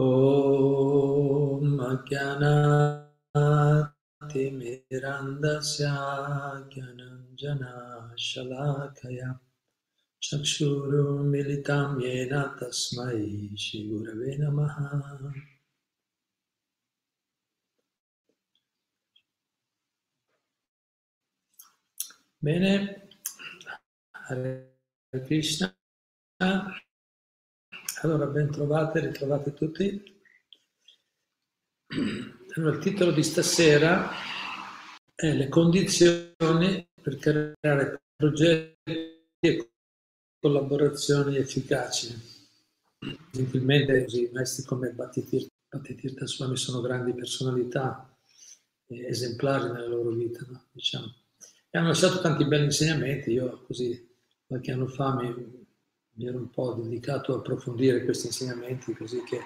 ॐ अज्ञानातिमिरन्दस्य ज्ञानञ्जनाशलाकया चक्षुरुमिलितां येन तस्मै श्रीगुरवे नमः Bene, Hare Krishna. Allora, ben trovate, ritrovate tutti. Allora, il titolo di stasera è Le condizioni per creare progetti e collaborazioni efficaci. Gentilmente, così, maestri come Bhattitirtha Swami sono grandi personalità esemplari nella loro vita, no? diciamo. E hanno lasciato tanti belli insegnamenti. Io così qualche anno fa mi, mi ero un po' dedicato a approfondire questi insegnamenti, così che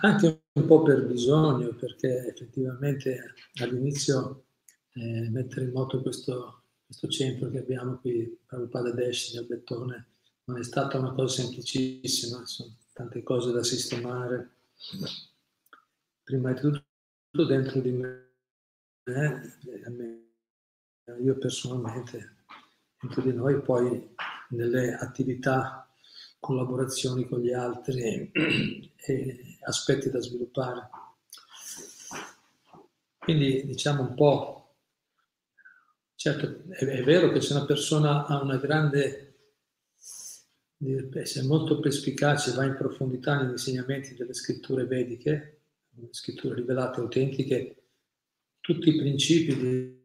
anche un po' per bisogno, perché effettivamente all'inizio eh, mettere in moto questo, questo, centro che abbiamo qui, Prabhupada Desh, nel Bettone, non è stata una cosa semplicissima, sono tante cose da sistemare. Prima di tutto dentro di me, eh, io personalmente, dentro di noi, poi nelle attività, collaborazioni con gli altri e aspetti da sviluppare. Quindi diciamo un po', certo è, è vero che se una persona ha una grande se è molto perspicace, va in profondità negli insegnamenti delle scritture vediche, scritture rivelate autentiche, tutti i principi di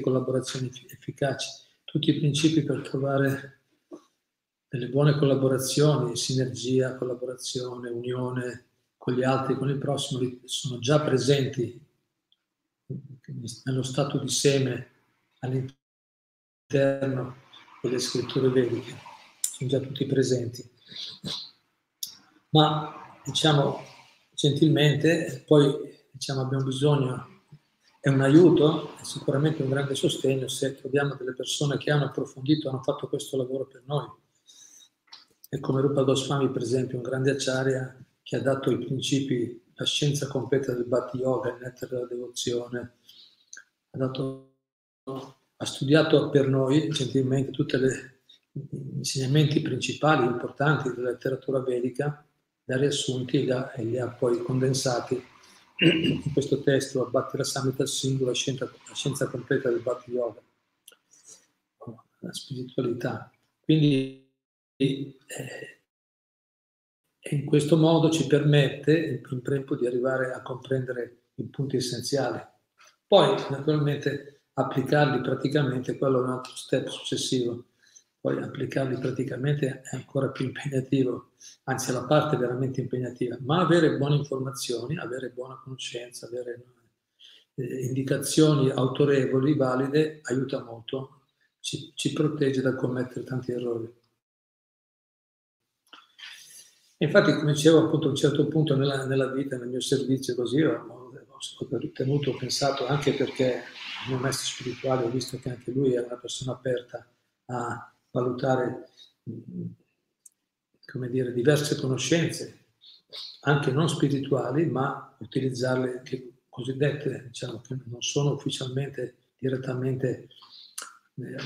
collaborazione efficaci, tutti i principi per trovare delle buone collaborazioni, sinergia, collaborazione, unione con gli altri, con il prossimo, sono già presenti nello stato di seme all'interno delle scritture vediche, sono già tutti presenti. Ma diciamo gentilmente, poi diciamo, abbiamo bisogno è un aiuto, è sicuramente un grande sostegno se troviamo delle persone che hanno approfondito, hanno fatto questo lavoro per noi. E come Rupa Goswami, per esempio, un grande acciaria che ha dato i principi, la scienza completa del Bhakti Yoga, il nettare della devozione, ha, dato, ha studiato per noi gentilmente tutti gli insegnamenti principali, importanti della letteratura vedica, da riassunti e li ha poi condensati in questo testo Bhakti Rasamrita Singhu, la scienza, la scienza completa del Bhakti Yoga, la spiritualità. Quindi eh, in questo modo ci permette in tempo di arrivare a comprendere i punti essenziali. Poi, naturalmente, applicarli praticamente, quello è un altro step successivo poi applicarli praticamente è ancora più impegnativo, anzi è la parte veramente impegnativa, ma avere buone informazioni, avere buona conoscenza, avere eh, indicazioni autorevoli, valide, aiuta molto, ci, ci, protegge dal commettere tanti errori. Infatti, come dicevo, appunto, a un certo punto nella, nella vita, nel mio servizio, così ho, ho ritenuto, ho pensato, anche perché il mio maestro spirituale, ho visto che anche lui era una persona aperta a valutare come dire, diverse conoscenze, anche non spirituali, ma utilizzarle che cosiddette, diciamo, che non sono ufficialmente direttamente eh,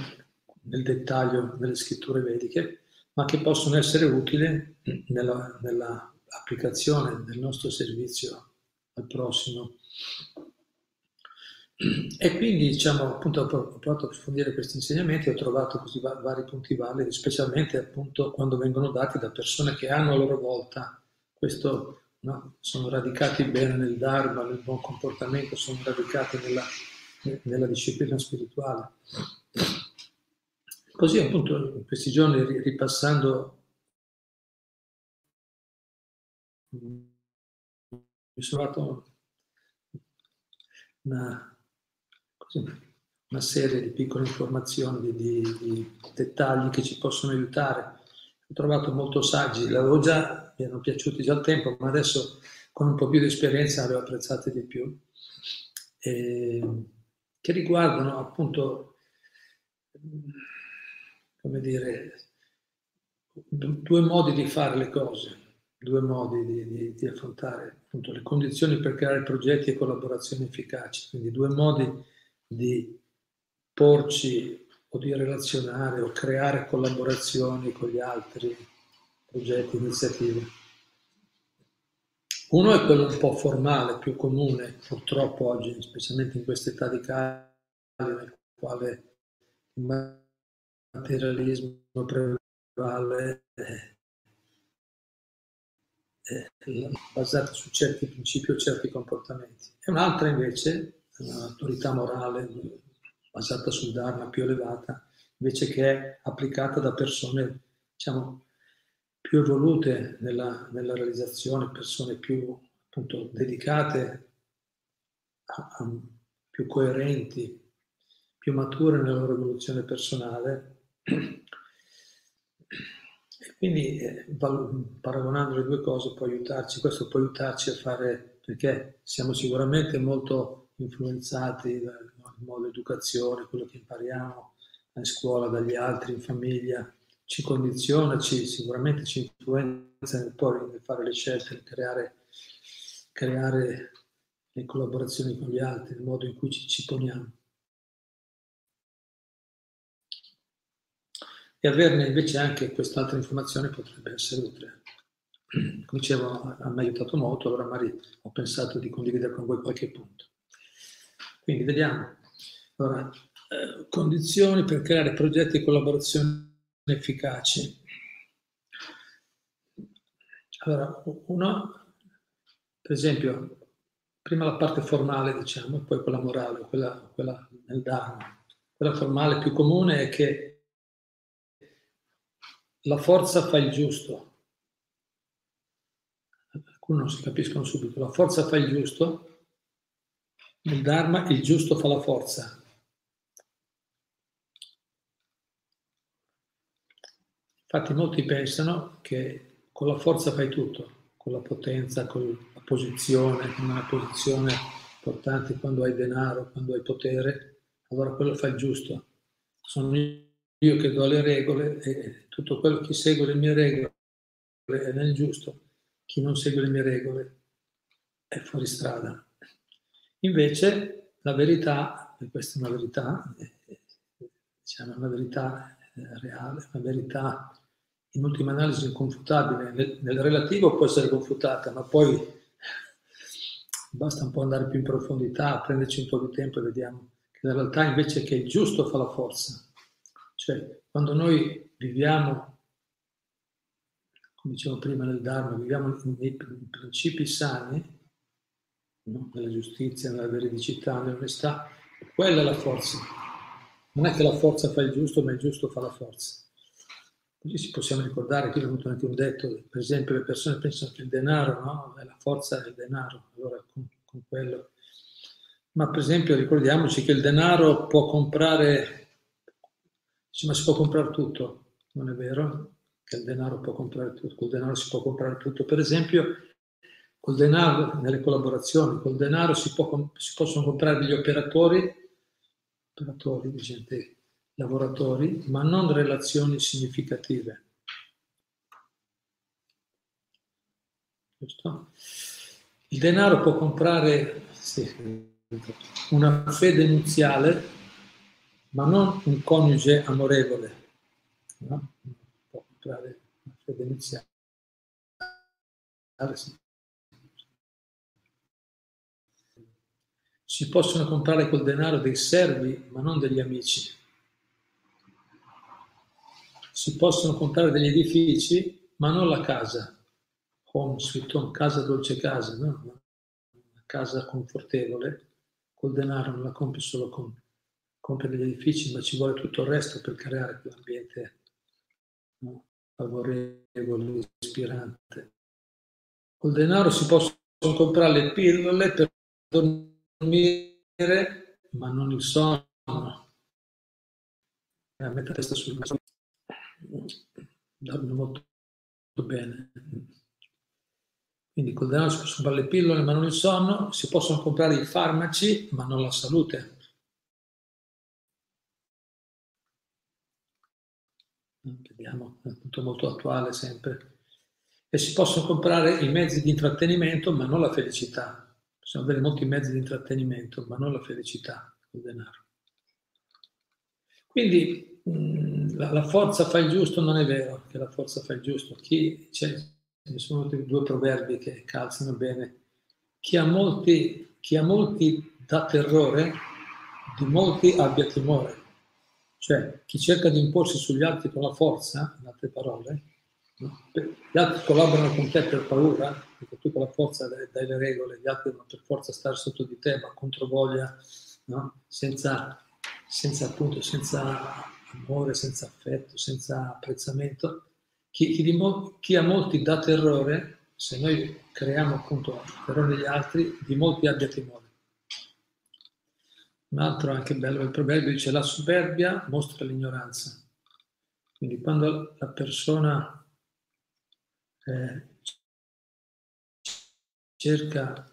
nel dettaglio delle scritture vediche, ma che possono essere utili nella, nella applicazione del nostro servizio al prossimo. E quindi, diciamo, appunto, ho provato a approfondire questi insegnamenti, ho trovato così va- vari punti validi, specialmente appunto quando vengono dati da persone che hanno a loro volta questo, no, sono radicati bene nel Dharma, nel buon comportamento, sono radicati nella, nella disciplina spirituale. Così appunto in questi giorni ripassando mi sono trovato una una serie di piccole informazioni, di, di, dettagli che ci possono aiutare. Ho trovato molto saggi, l'avevo già, mi erano piaciuti già al tempo, ma adesso con un po' più di esperienza li ho apprezzati di più, e, che riguardano appunto, come dire, due modi di fare le cose, due modi di, di, di affrontare appunto, le condizioni per creare progetti e collaborazioni efficaci, quindi due modi di porci o di relazionare o creare collaborazioni con gli altri progetti, iniziative. Uno è quello un po' formale, più comune, purtroppo oggi, specialmente in questa età di cambio, nel quale il materialismo prevale, è, è basato su certi principi o certi comportamenti. E un'altra invece, un'autorità morale basata sul Dharma più elevata, invece che è applicata da persone, diciamo, più evolute nella, nella realizzazione, persone più appunto dedicate, a, a, più coerenti, più mature nella loro evoluzione personale. E quindi eh, paragonando le due cose può aiutarci, questo può aiutarci a fare, perché siamo sicuramente molto influenzati dal modo educazione, quello che impariamo a scuola, dagli altri, in famiglia, ci condiziona, ci, sicuramente ci influenza nel poi nel fare le scelte, nel creare, creare le collaborazioni con gli altri, il modo in cui ci, ci poniamo. E averne invece anche quest'altra informazione potrebbe essere utile. Come dicevo, mi ha aiutato molto, allora magari ho pensato di condividere con voi qualche punto. Quindi vediamo. Allora, eh, condizioni per creare progetti e collaborazioni efficaci. Allora, uno, per esempio, prima la parte formale, diciamo, poi quella morale, quella, quella nel Dharma. Quella formale più comune è che la forza fa il giusto. Alcuni non si capiscono subito. La forza fa il giusto. Nel Dharma il giusto fa la forza. Infatti molti pensano che con la forza fai tutto, con la potenza, con la posizione, con una posizione importante quando hai denaro, quando hai potere, allora quello fa il giusto. Sono io che do le regole e tutto quello che segue le mie regole è nel giusto, chi non segue le mie regole è fuori strada. Invece la verità, e questa è una verità, diciamo una verità reale, una verità in ultima analisi inconfutabile, nel, nel relativo può essere confutata, ma poi basta un po' andare più in profondità, prenderci un po' di tempo e vediamo che in realtà invece che il giusto fa la forza. Cioè, quando noi viviamo, come dicevo prima nel Dharma, viviamo nei principi sani, no? nella giustizia, nella veridicità, nell'onestà, quella è la forza. Non è che la forza fa il giusto, ma il giusto fa la forza. Così ci possiamo ricordare, qui è venuto anche un detto, per esempio le persone pensano che il denaro, no? la forza è il denaro, allora con, con quello. Ma per esempio ricordiamoci che il denaro può comprare, ma si può comprare tutto, non è vero? Che il denaro può comprare tutto, col denaro si può comprare tutto. Per esempio, col denaro, nelle collaborazioni, col denaro si, può, si possono comprare degli operatori, operatori gente lavoratori, ma non relazioni significative. Giusto? Il denaro può comprare sì, una fede nuziale, ma non un coniuge amorevole. No? Può comprare una fede nuziale. Si possono comprare col denaro dei servi, ma non degli amici si possono comprare degli edifici, ma non la casa. Home sweet home, casa dolce casa, no? una casa confortevole, col denaro non la compri solo con compri degli edifici, ma ci vuole tutto il resto per creare quell'ambiente no? favorevole, ispirante. Col denaro si possono comprare le pillole per dormire, ma non il sonno. A metà testa sul naso dorme molto bene. Quindi col denaro si possono comprare le pillole ma non il sonno, si possono comprare i farmaci ma non la salute. vediamo, è appunto molto attuale sempre. E si possono comprare i mezzi di intrattenimento, ma non la felicità. Possiamo avere molti mezzi di intrattenimento, ma non la felicità col denaro. Quindi mh, la, la, forza fa il giusto non è vero che la forza fa il giusto. Chi, c'è, ci sono due proverbi che calzano bene. Chi ha molti, chi ha molti dà terrore, di molti abbia timore. Cioè, chi cerca di imporsi sugli altri con la forza, in altre parole, gli altri collaborano con te per paura, perché tu con la forza dai le regole, gli altri devono per forza stare sotto di te, ma contro voglia, no? senza, senza, appunto, senza amore, senza affetto, senza apprezzamento. Chi, chi, mo- chi, ha molti dà terrore, se noi creiamo appunto terrore negli altri, di molti abbia timore. Un altro anche bello, il proverbio dice la superbia mostra l'ignoranza. Quindi quando la persona eh, cerca,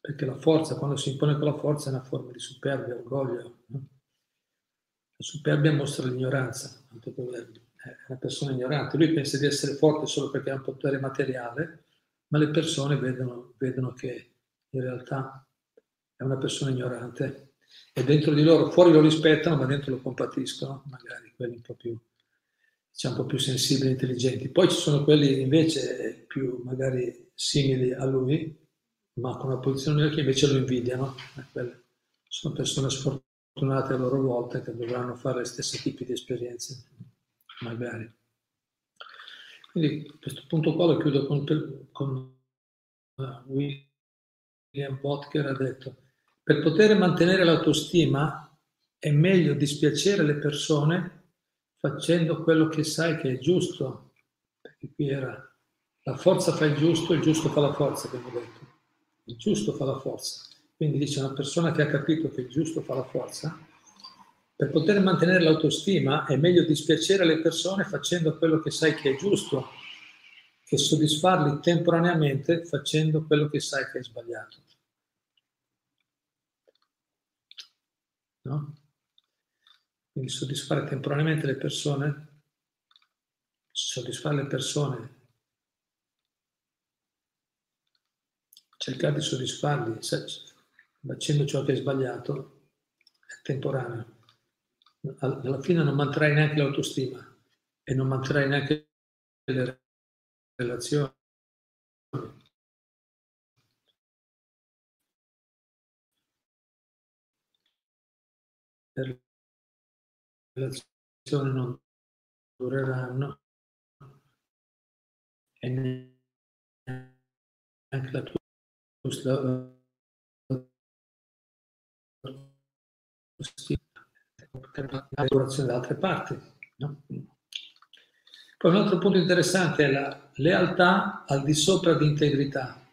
perché la forza, quando si impone con la forza è una forma di superbia, orgoglio. La superbia mostra l'ignoranza, è una persona ignorante. Lui pensa di essere forte solo perché ha un potere materiale, ma le persone vedono, vedono che in realtà è una persona ignorante e dentro di loro, fuori lo rispettano, ma dentro lo compatiscono, magari quelli un po' più, diciamo, un po' più sensibili e intelligenti. Poi ci sono quelli invece più magari simili a lui, ma con una posizione che invece lo invidiano. Quelle sono persone sfortunate a loro volta che dovranno fare gli stessi tipi di esperienze, magari. Quindi questo punto qua lo chiudo con, con uh, William Botker ha detto per poter mantenere l'autostima è meglio dispiacere le persone facendo quello che sai che è giusto, perché qui era la forza fa il giusto, il giusto fa la forza, abbiamo detto. Il giusto fa la forza. Quindi dice una persona che ha capito che il giusto fa la forza, per poter mantenere l'autostima è meglio dispiacere le persone facendo quello che sai che è giusto, che soddisfarli temporaneamente facendo quello che sai che è sbagliato. no? Quindi soddisfare temporaneamente le persone, soddisfare le persone, cercare di soddisfarli facendo ciò che è sbagliato, è temporaneo. Alla fine non manterrai neanche l'autostima e non manterrai neanche le relazioni. le relazioni non dureranno e neanche la tua la durazione da altre parti. No? Poi un altro punto interessante è la lealtà al di sopra di integrità.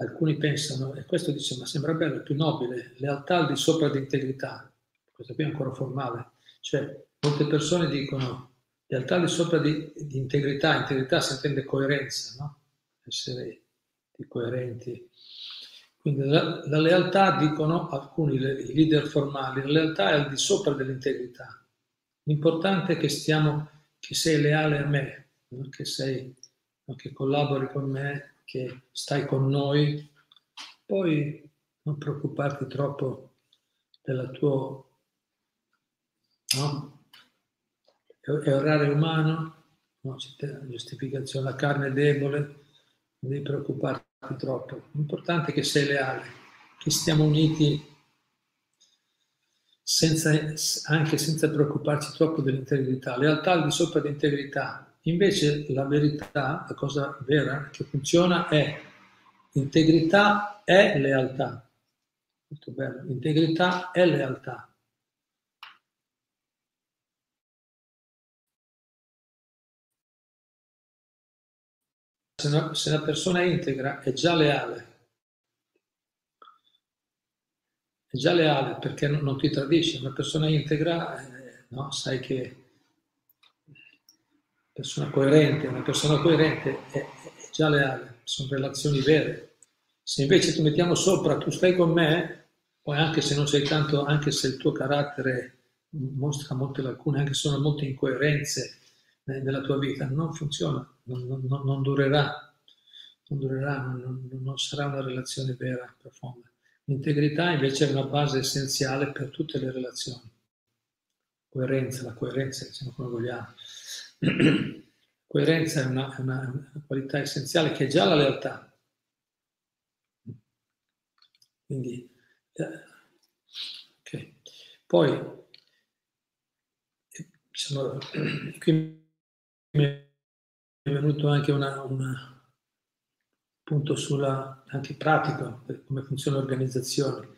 Alcuni pensano, e questo dice, ma sembra bello, è più nobile, lealtà al di sopra di integrità. Questo qui è ancora formale. Cioè, molte persone dicono lealtà al di sopra di, di integrità. Integrità si intende coerenza, no? Essere coerenti. Quindi la, la, lealtà, dicono alcuni i leader formali, la lealtà è al di sopra dell'integrità. L'importante è che, stiamo, che sei leale a me, che, sei, che collabori con me, che stai con noi, poi non preoccuparti troppo della tua no? è orare umano, no? giustificazione, la carne è debole, non devi preoccuparti troppo. L'importante è che sei leale, che stiamo uniti senza, anche senza preoccuparci troppo dell'integrità. Lealtà al di sopra di integrità, Invece la verità, la cosa vera che funziona è integrità è lealtà. Molto bello. Integrità è lealtà. Se una persona è integra è già leale. È già leale perché non, non ti tradisce. Una persona integra, eh, no, sai che persona coerente, una persona coerente è, è già leale, sono relazioni vere. Se invece ti mettiamo sopra, tu stai con me, poi anche se non sei tanto, anche se il tuo carattere mostra molte lacune, anche se sono molte incoerenze nella tua vita, non funziona, non, non, non durerà, non durerà, non, non sarà una relazione vera, profonda. L'integrità invece è una base essenziale per tutte le relazioni. Coerenza, la coerenza, diciamo come vogliamo. coerenza è una, è una, qualità essenziale che è già la lealtà. Quindi, eh, okay. poi, diciamo, qui mi è venuto anche una punto sulla, anche pratico, come funziona l'organizzazione.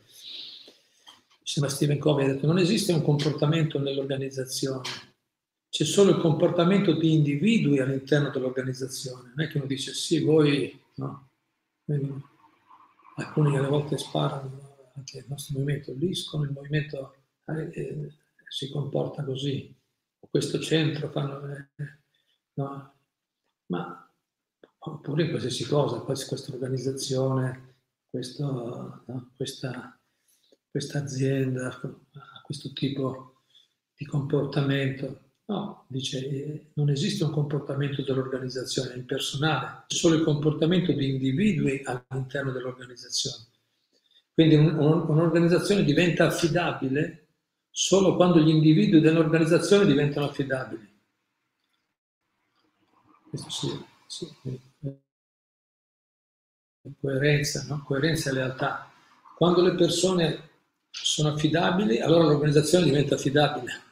Sembra Stephen Covey ha detto non esiste un comportamento nell'organizzazione, c'è solo il comportamento di individui all'interno dell'organizzazione. Non è che uno dice sì, voi, no, alcuni alle volte sparano anche il nostro movimento, l'ISCON, il movimento eh, eh, si comporta così, questo centro fanno... Eh, no? Ma oppure in qualsiasi cosa, questa organizzazione, questo, no? questa, questa azienda questo tipo di comportamento. No, dice, eh, non esiste un comportamento dell'organizzazione, è impersonale, c'è solo il comportamento di individui all'interno dell'organizzazione. Quindi un, un, un'organizzazione diventa affidabile solo quando gli individui dell'organizzazione diventano affidabili. Questo sì, sì coerenza, no? coerenza e lealtà. Quando le persone sono affidabili, allora l'organizzazione diventa affidabile.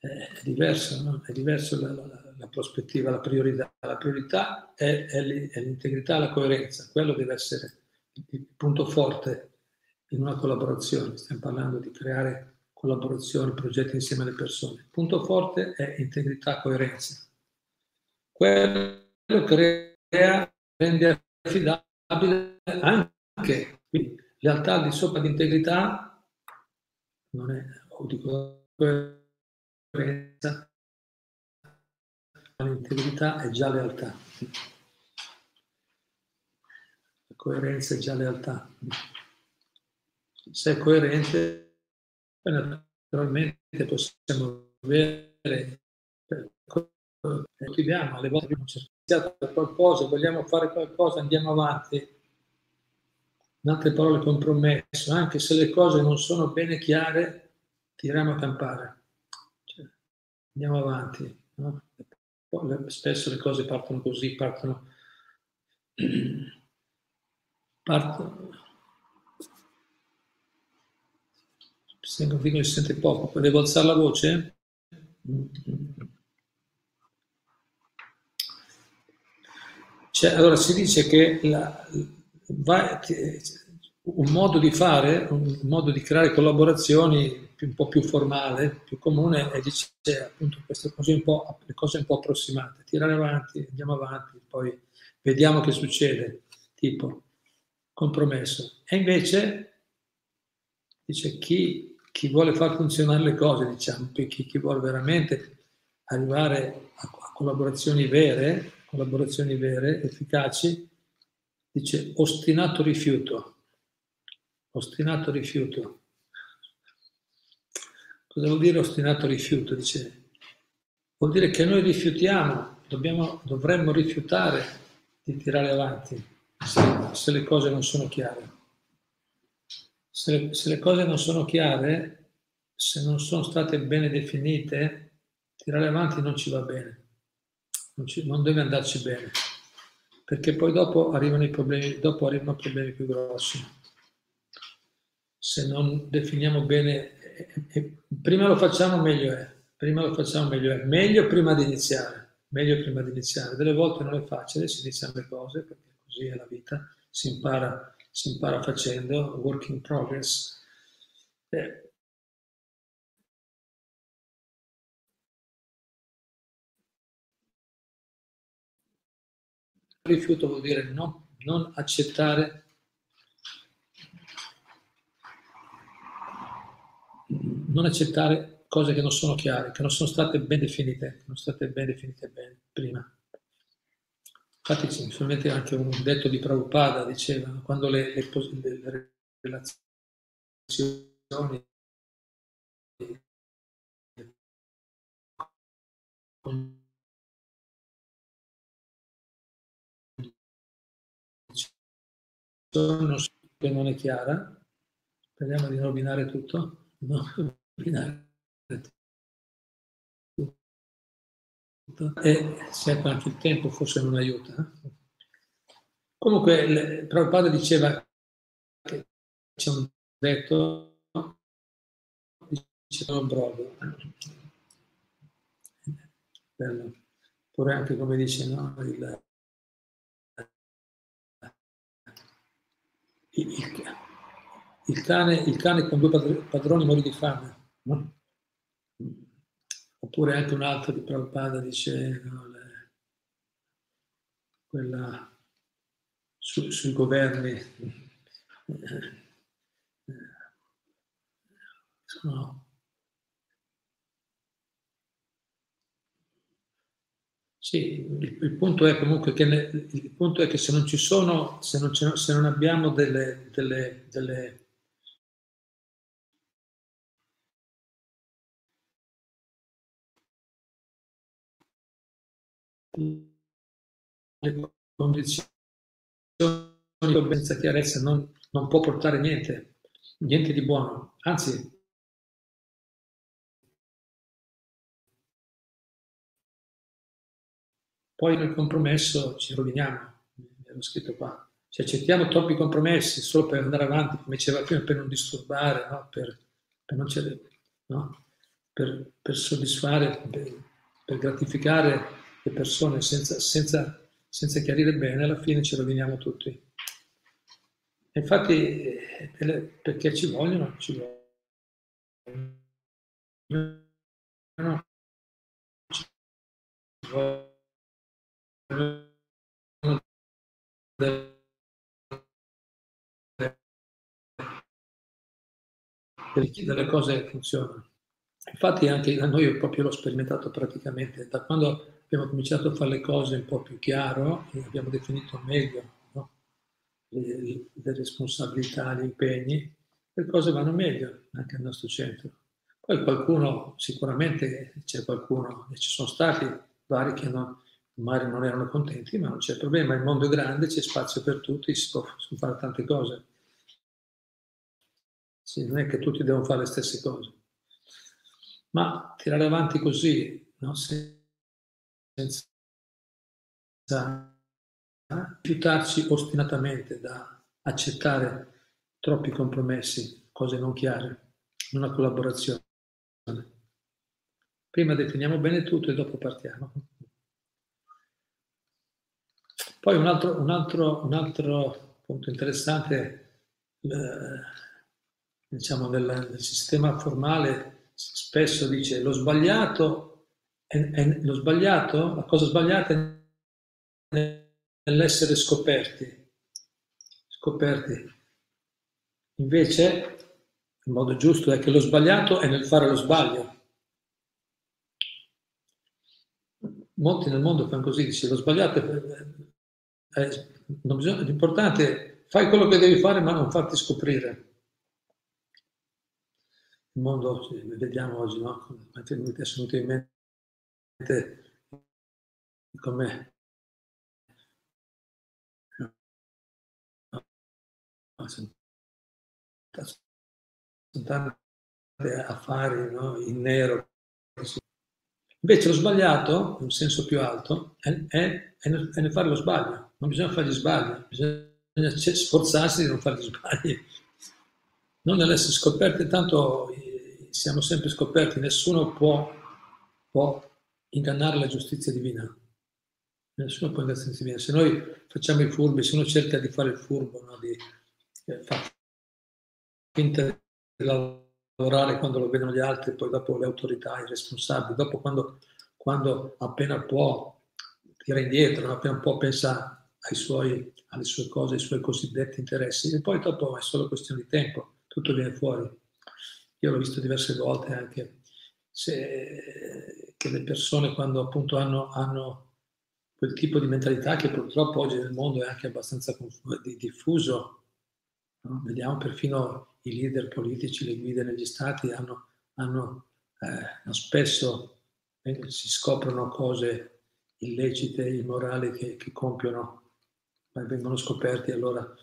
È diverso, no? è diverso la, la, la, prospettiva, la priorità. La priorità è, è, l'integrità la coerenza, quello deve essere il punto forte in una collaborazione. Stiamo parlando di creare collaborazioni, progetti insieme alle persone. Il punto forte è integrità coerenza. Quello crea rende affidabile anche quindi lealtà al di sopra di integrità non è o di coerenza l'integrità è già lealtà. La coerenza è già lealtà. Se è coerente naturalmente possiamo avere coltiviamo alle volte abbiamo cercato qualcosa, vogliamo fare qualcosa, andiamo avanti. In altre parole, compromesso, anche se le cose non sono bene chiare, tiriamo a campare. Andiamo avanti. No? Spesso le cose partono così, partono... partono Sento che si sente poco, devo alzare la voce? Cioè, allora si dice che la, va, un modo di fare, un modo di creare collaborazioni un po' più formale, più comune, è dice appunto queste cose un po', cose un po' approssimate, tirare avanti, andiamo avanti, poi vediamo che succede, tipo compromesso. E invece dice chi, chi vuole far funzionare le cose, diciamo, chi, chi vuole veramente arrivare a, a collaborazioni vere, collaborazioni vere, efficaci, dice ostinato rifiuto. Ostinato rifiuto. Cosa vuol dire ostinato rifiuto? Dice, vuol dire che noi rifiutiamo, dobbiamo, dovremmo rifiutare di tirare avanti se, se le cose non sono chiare. Se le, se le cose non sono chiare, se non sono state bene definite, tirare avanti non ci va bene non, ci, non deve andarci bene, perché poi dopo arrivano i problemi, dopo arrivano problemi più grossi. Se non definiamo bene, prima lo facciamo meglio è, prima lo facciamo meglio è, meglio prima di iniziare, meglio prima di iniziare. Delle volte non è facile, si iniziano le cose, perché così è la vita, si impara, si impara facendo, work in progress. Eh, rifiuto vuol dire no, non accettare non accettare cose che non sono chiare, che non sono state ben definite, che non sono state ben definite bene prima. Infatti c'è solamente anche un detto di Prabhupada, diceva, quando le, le, le relazioni non è chiara, speriamo di rovinare tutto, e se anche il tempo forse non aiuta. Comunque, Prabhupada diceva che c'è un detto, diceva un brodo. Bello. Oppure anche come dice, no, il, il, il, cane, il cane con due padroni morì di fame. No? Oppure anche un altro di Prabhupada dice no, le, quella su, sui governi. Sono Sì, il, il, punto è comunque che, ne, il punto è che se non ci sono, se non, se non abbiamo delle, delle, delle le condizioni senza chiarezza non, non può portare niente, niente di buono. Anzi, poi nel compromesso ci roviniamo, ero scritto qua. Se accettiamo troppi compromessi solo per andare avanti, come diceva prima, per non disturbare, no? per, per, non no? per, per soddisfare, per, gratificare le persone senza, senza, senza chiarire bene, alla fine ci roviniamo tutti. Infatti, perché ci vogliono, ci vogliono. Ci vogliono delle cose funzionano. Infatti anche da noi proprio l'ho sperimentato praticamente, da quando abbiamo cominciato a fare le cose un po' più chiaro e abbiamo definito meglio no? le, le, responsabilità, gli impegni, le cose vanno meglio anche al nostro centro. Poi qualcuno, sicuramente c'è qualcuno, e ci sono stati vari che non, magari non erano contenti, ma non c'è problema, il mondo è grande, c'è spazio per tutti, si può fare tante cose. Sì, non è che tutti devono fare le stesse cose. Ma tirare avanti così, no? Senza rifiutarci ostinatamente da accettare troppi compromessi, cose non chiare, una collaborazione. Prima definiamo bene tutto e dopo partiamo. Poi un altro, un altro, un altro punto interessante, eh, diciamo nel, nel, sistema formale spesso dice lo sbagliato, è, è, lo sbagliato, la cosa sbagliata è nell'essere scoperti, scoperti. Invece il modo giusto è che lo sbagliato è nel fare lo sbaglio. Molti nel mondo fanno così, dice lo sbagliato è eh, bisogna, l'importante è fai quello che devi fare ma non farti scoprire. Il mondo, vediamo oggi, no? Mi è venuto in mente come sono tanti affari no? in nero Invece lo sbagliato, in un senso più alto, è, è, è, nel, fare lo sbaglio. Non bisogna fare gli sbagli, bisogna sforzarsi di non fare gli sbagli. Non nell'essere scoperti, tanto eh, siamo sempre scoperti, nessuno può, può ingannare la giustizia divina. Nessuno può ingannare la giustizia divina. Se noi facciamo i furbi, se uno cerca di fare il furbo, no? di eh, fare finta di lavorare quando lo vedono gli altri, poi dopo le autorità, i responsabili, dopo quando, quando appena può tira indietro, appena può pensa ai suoi, alle sue cose, ai suoi cosiddetti interessi e poi dopo è solo questione di tempo, tutto viene fuori. Io l'ho visto diverse volte anche se, che le persone quando appunto hanno, hanno quel tipo di mentalità che purtroppo oggi nel mondo è anche abbastanza diffuso, no? vediamo perfino i leader politici, le guide negli stati hanno, hanno, eh, spesso si scoprono cose illecite, immorali che, che compiono, ma vengono scoperti allora.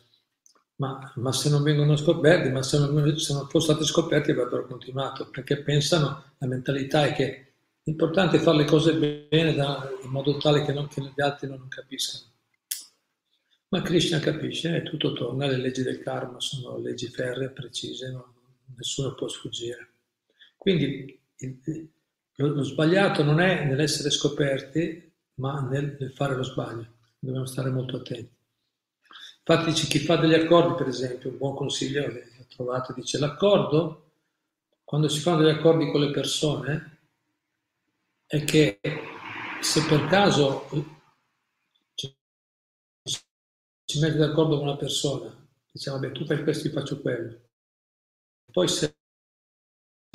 Ma, ma, se non vengono scoperti, ma se non, se non fossero stati scoperti avrebbero continuato, perché pensano, la mentalità è che l'importante è fare le cose bene da, in modo tale che, non, che gli altri non capiscano. Ma Krishna capisce e tutto torna, le leggi del karma sono leggi ferre, precise, no? nessuno può sfuggire. Quindi il, lo, lo, sbagliato non è nell'essere scoperti, ma nel, nel, fare lo sbaglio. Dobbiamo stare molto attenti. Infatti dice chi fa degli accordi, per esempio, un buon consiglio che ho trovato, dice l'accordo, quando si fanno degli accordi con le persone, è che se per caso ci metti d'accordo con una persona, diciamo, vabbè, tu fai questo, io faccio quello. Poi se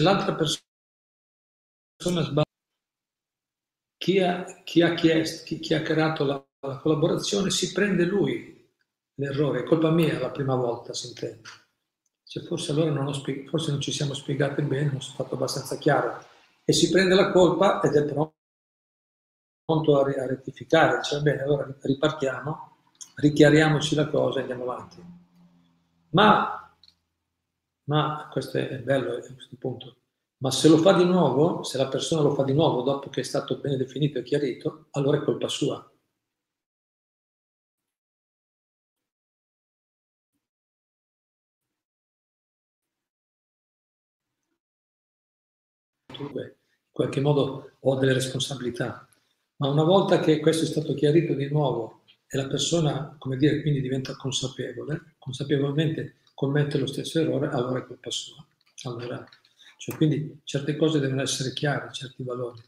l'altra persona sbaglia, chi ha, chi ha chiesto, chi, chi, ha creato la, la, collaborazione, si prende lui l'errore, è colpa mia la prima volta, si intende. Cioè, forse allora non, spieg- forse non ci siamo spiegati bene, non sono stato abbastanza chiaro. E si prende la colpa ed è pronto a, a rettificare, cioè bene, allora ripartiamo richiariamoci la cosa e andiamo avanti. Ma, ma questo è bello, è questo punto. Ma se lo fa di nuovo, se la persona lo fa di nuovo dopo che è stato bene definito e chiarito, allora è colpa sua. Qualche modo ho delle responsabilità, ma una volta che questo è stato chiarito di nuovo e la persona, come dire, quindi diventa consapevole, consapevolmente commette lo stesso errore, allora è colpa sua. Allora, cioè, quindi certe cose devono essere chiare, certi valori.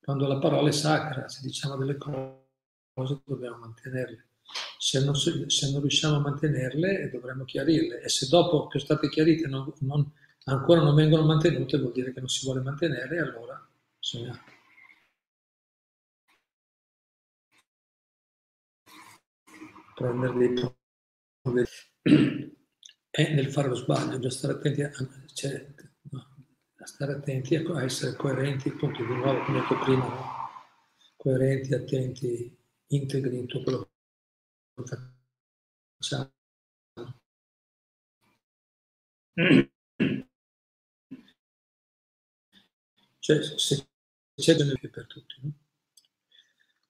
Quando la parola è sacra, se diciamo delle cose, dobbiamo mantenerle. Se non, se non riusciamo a mantenerle, dovremmo chiarirle. E se dopo che sono state chiarite non, non, ancora non vengono mantenute, vuol dire che non si vuole mantenere, e allora bisogna prendere dei provvedimenti è nel fare lo sbaglio, bisogna stare attenti a, cioè, a, stare attenti a, essere coerenti, appunto di nuovo come ho detto prima, no? coerenti, attenti, integri in tutto quello che facciamo. Cioè, se c'è beneficio per tutti. No?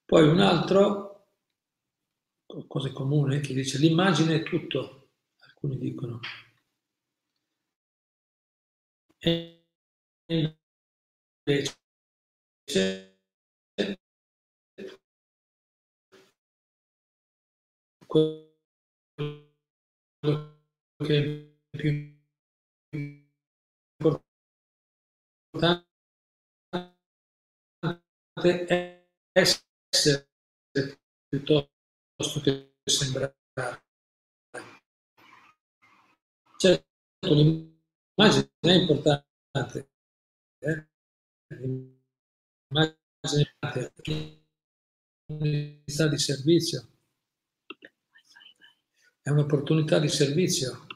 Poi un altro cose comuni, che dice l'immagine è tutto, alcuni dicono. E invece quello che è più importante essere piuttosto che sembrare. Certo, l'immagine è importante, eh? l'immagine è un'opportunità di servizio, è un'opportunità di servizio.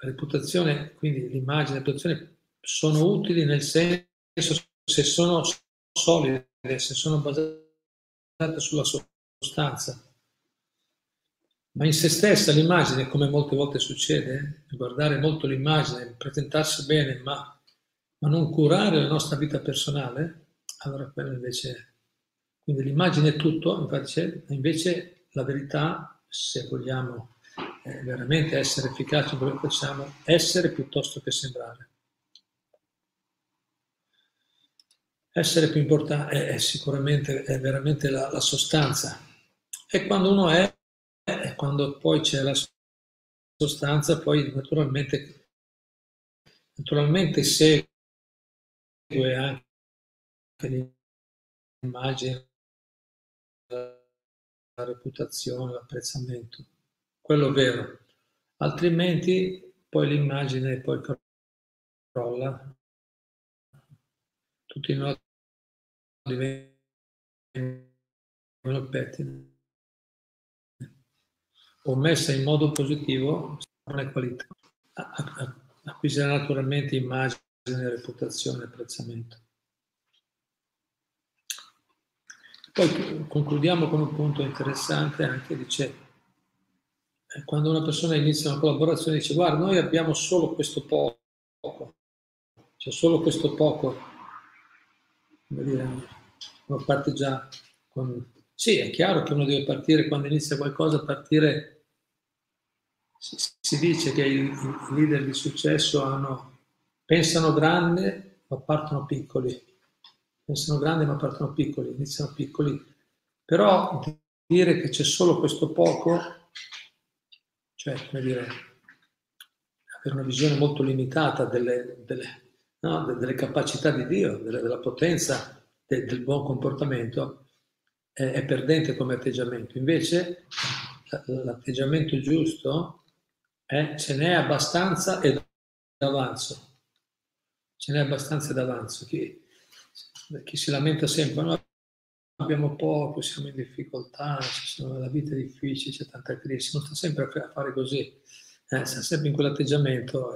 La reputazione, quindi l'immagine e la reputazione sono utili nel senso se sono solide, se sono basate sulla sostanza. Ma in se stessa l'immagine, come molte volte succede, eh, guardare molto l'immagine, presentarsi bene, ma, ma non curare la nostra vita personale, allora quello invece... Quindi l'immagine è tutto, infatti invece la verità, se vogliamo eh, veramente essere efficaci in quello che facciamo, essere piuttosto che sembrare. Essere più importante è, è sicuramente è veramente la, la sostanza. E quando uno è e quando poi c'è la sostanza, poi naturalmente, naturalmente segue anche l'immagine, la reputazione, l'apprezzamento, quello vero. Altrimenti poi l'immagine poi crolla, tutti noi diventano pettine o messa in modo positivo è qualità. Acquisirà naturalmente immagine, reputazione, apprezzamento. Poi concludiamo con un punto interessante anche, dice, eh, quando una persona inizia una collaborazione dice guarda noi abbiamo solo questo poco, c'è solo questo poco, come dire, uno parte già con... Sì, è chiaro che uno deve partire quando inizia qualcosa, partire, si, si dice che i, i leader di successo hanno, pensano grande ma partono piccoli, pensano grandi ma partono piccoli, iniziano piccoli, però dire che c'è solo questo poco, cioè come dire, avere una visione molto limitata delle, delle, no, delle capacità di Dio, delle, della potenza de, del buon comportamento, è, è, perdente come atteggiamento. Invece l'atteggiamento giusto è ce n'è abbastanza ed avanzo. Ce n'è abbastanza ed avanzo. Chi, chi si lamenta sempre, no, abbiamo poco, siamo in difficoltà, la vita è difficile, c'è tanta crisi, non sta sempre a fare così, eh, sta sempre in quell'atteggiamento,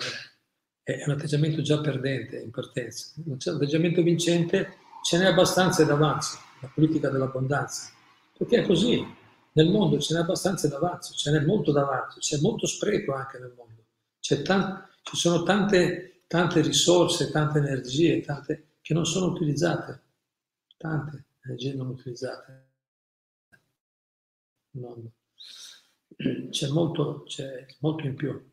eh, è un atteggiamento già perdente in partenza, non c'è un atteggiamento vincente, ce n'è abbastanza ed avanzo, la politica dell'abbondanza, perché è così, nel mondo ce n'è abbastanza ed avanzo, ce n'è molto davanti, c'è molto spreco anche nel mondo, tan- ci sono tante, tante risorse, tante energie, tante, che non sono utilizzate, tante energie non utilizzate. No. C'è, molto, c'è molto in più.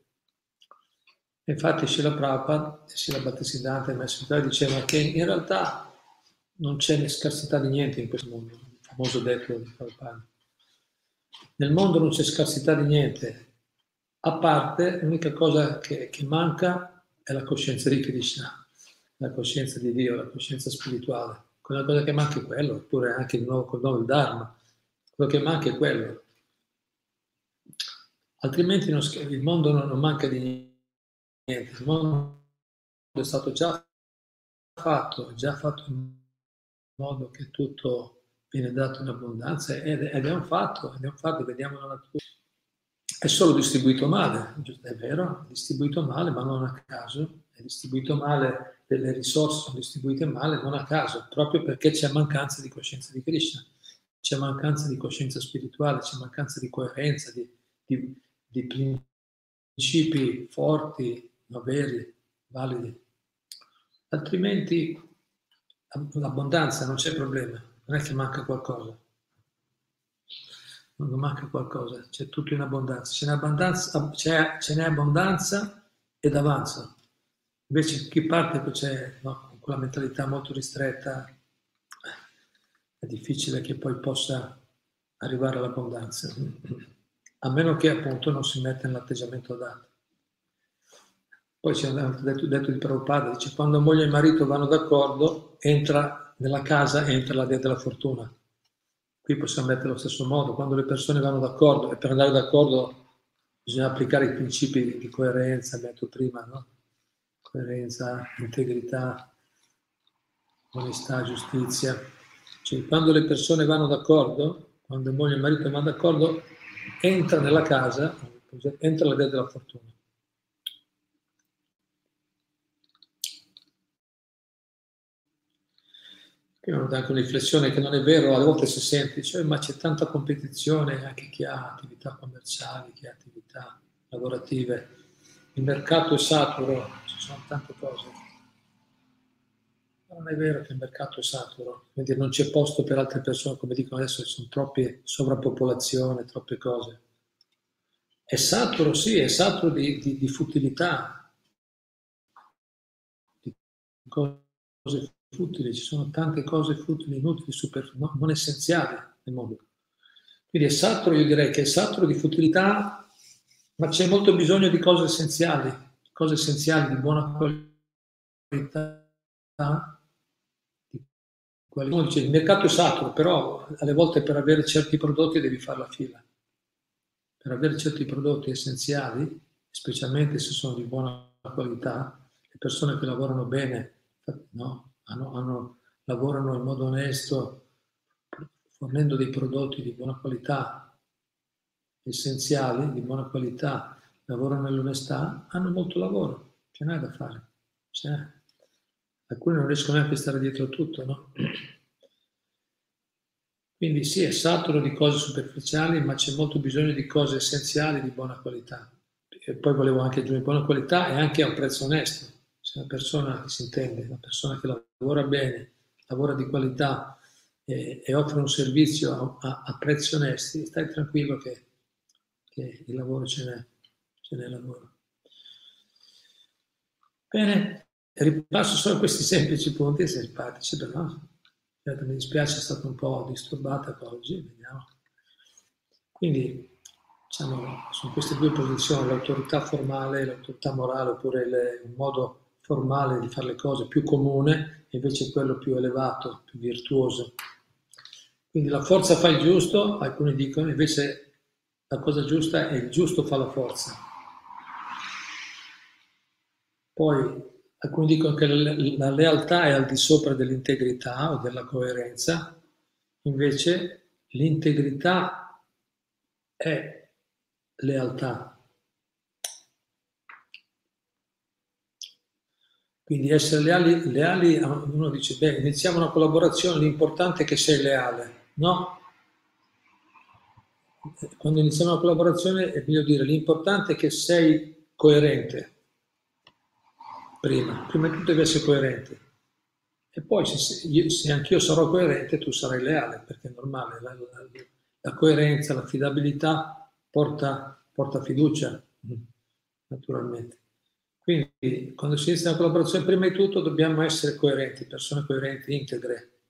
Infatti Srila Prabhupada e Srila Bhattisiddhanta e Maestro dicevano che in realtà non c'è scarsità di niente in questo mondo, il famoso detto di Prabhupada. Nel mondo non c'è scarsità di niente, a parte l'unica cosa che, che manca è la coscienza di Krishna la coscienza di Dio, la coscienza spirituale. Quella cosa che manca è quello, oppure anche il nuovo condono, il Dharma. Quello che manca è quello. Altrimenti non, il mondo non, non manca di niente. Il mondo è stato già fatto, già fatto in modo che tutto viene dato in abbondanza ed, ed è un fatto, ed è un fatto, vediamo la natura. È solo distribuito male, è vero, è distribuito male, ma non a caso, è distribuito male delle risorse sono distribuite male, non a caso, proprio perché c'è mancanza di coscienza di Krishna, c'è mancanza di coscienza spirituale, c'è mancanza di coerenza, di, di, di principi forti, no, veri, validi. Altrimenti l'abbondanza non c'è problema, non è che manca qualcosa. Non manca qualcosa, c'è tutto in abbondanza. Ce n'è abbondanza, c'è, ce n'è abbondanza ed avanza. Invece chi parte no, con quella mentalità molto ristretta è difficile che poi possa arrivare all'abbondanza, a meno che appunto non si metta nell'atteggiamento adatto. Poi c'è un detto, detto di Prabhupada, dice quando moglie e marito vanno d'accordo, entra nella casa, entra la via della fortuna. Qui possiamo mettere allo stesso modo, quando le persone vanno d'accordo, e per andare d'accordo bisogna applicare i principi di coerenza, detto prima, no? coerenza, integrità, onestà, giustizia. Cioè, quando le persone vanno d'accordo, quando moglie e marito vanno d'accordo, entra nella casa, entra la via della fortuna. Qui ho anche una riflessione che non è vero, a volte si sente, cioè, ma c'è tanta competizione anche chi ha attività commerciali, chi ha attività lavorative. Il mercato è saturo, sono tante cose. Non è vero che il mercato è saturo, quindi non c'è posto per altre persone, come dicono adesso, ci sono troppe sovrappopolazione, troppe cose. È saturo, sì, è saturo di, di, di futilità, di cose futili, ci sono tante cose futili, inutili, super, no, non essenziali nel mondo. Quindi è saturo, io direi che è saturo di futilità, ma c'è molto bisogno di cose essenziali cose essenziali di buona qualità. Il mercato è saturo, però alle volte per avere certi prodotti devi fare la fila. Per avere certi prodotti essenziali, specialmente se sono di buona qualità, le persone che lavorano bene no, hanno, hanno, lavorano in modo onesto, fornendo dei prodotti di buona qualità, essenziali, di buona qualità, lavorano nell'onestà, hanno molto lavoro, ce n'è da fare. Ce n'è. Alcuni non riescono neanche a stare dietro a tutto, no? Quindi sì, è saturo di cose superficiali, ma c'è molto bisogno di cose essenziali di buona qualità. E poi volevo anche aggiungere buona qualità e anche a un prezzo onesto. Se una persona si intende, una persona che lavora bene, lavora di qualità e, e offre un servizio a, a, a, prezzi onesti, stai tranquillo che, che il lavoro ce n'è, ce n'è lavoro. Bene, ripasso solo questi semplici punti, simpatici però. Certo, mi dispiace, è stata un po' disturbata oggi, vediamo. Quindi, diciamo, su queste due posizioni, l'autorità formale, l'autorità morale, oppure le, un modo formale di fare le cose più comune, invece quello più elevato, più virtuoso. Quindi la forza fa il giusto, alcuni dicono, invece la cosa giusta è il giusto fa la forza. Poi alcuni dicono che la lealtà è al di sopra dell'integrità o della coerenza, invece l'integrità è lealtà. Quindi essere leali, leali, uno dice, beh, iniziamo una collaborazione, l'importante è che sei leale. No. Quando iniziamo una collaborazione è meglio dire, l'importante è che sei coerente prima. Prima di tutto devi essere coerente. E poi se, se anch'io sarò coerente, tu sarai leale, perché è normale. La, la, la coerenza, l'affidabilità porta, porta fiducia, naturalmente. Quindi quando si inizia una collaborazione, prima di tutto dobbiamo essere coerenti, persone coerenti, integre.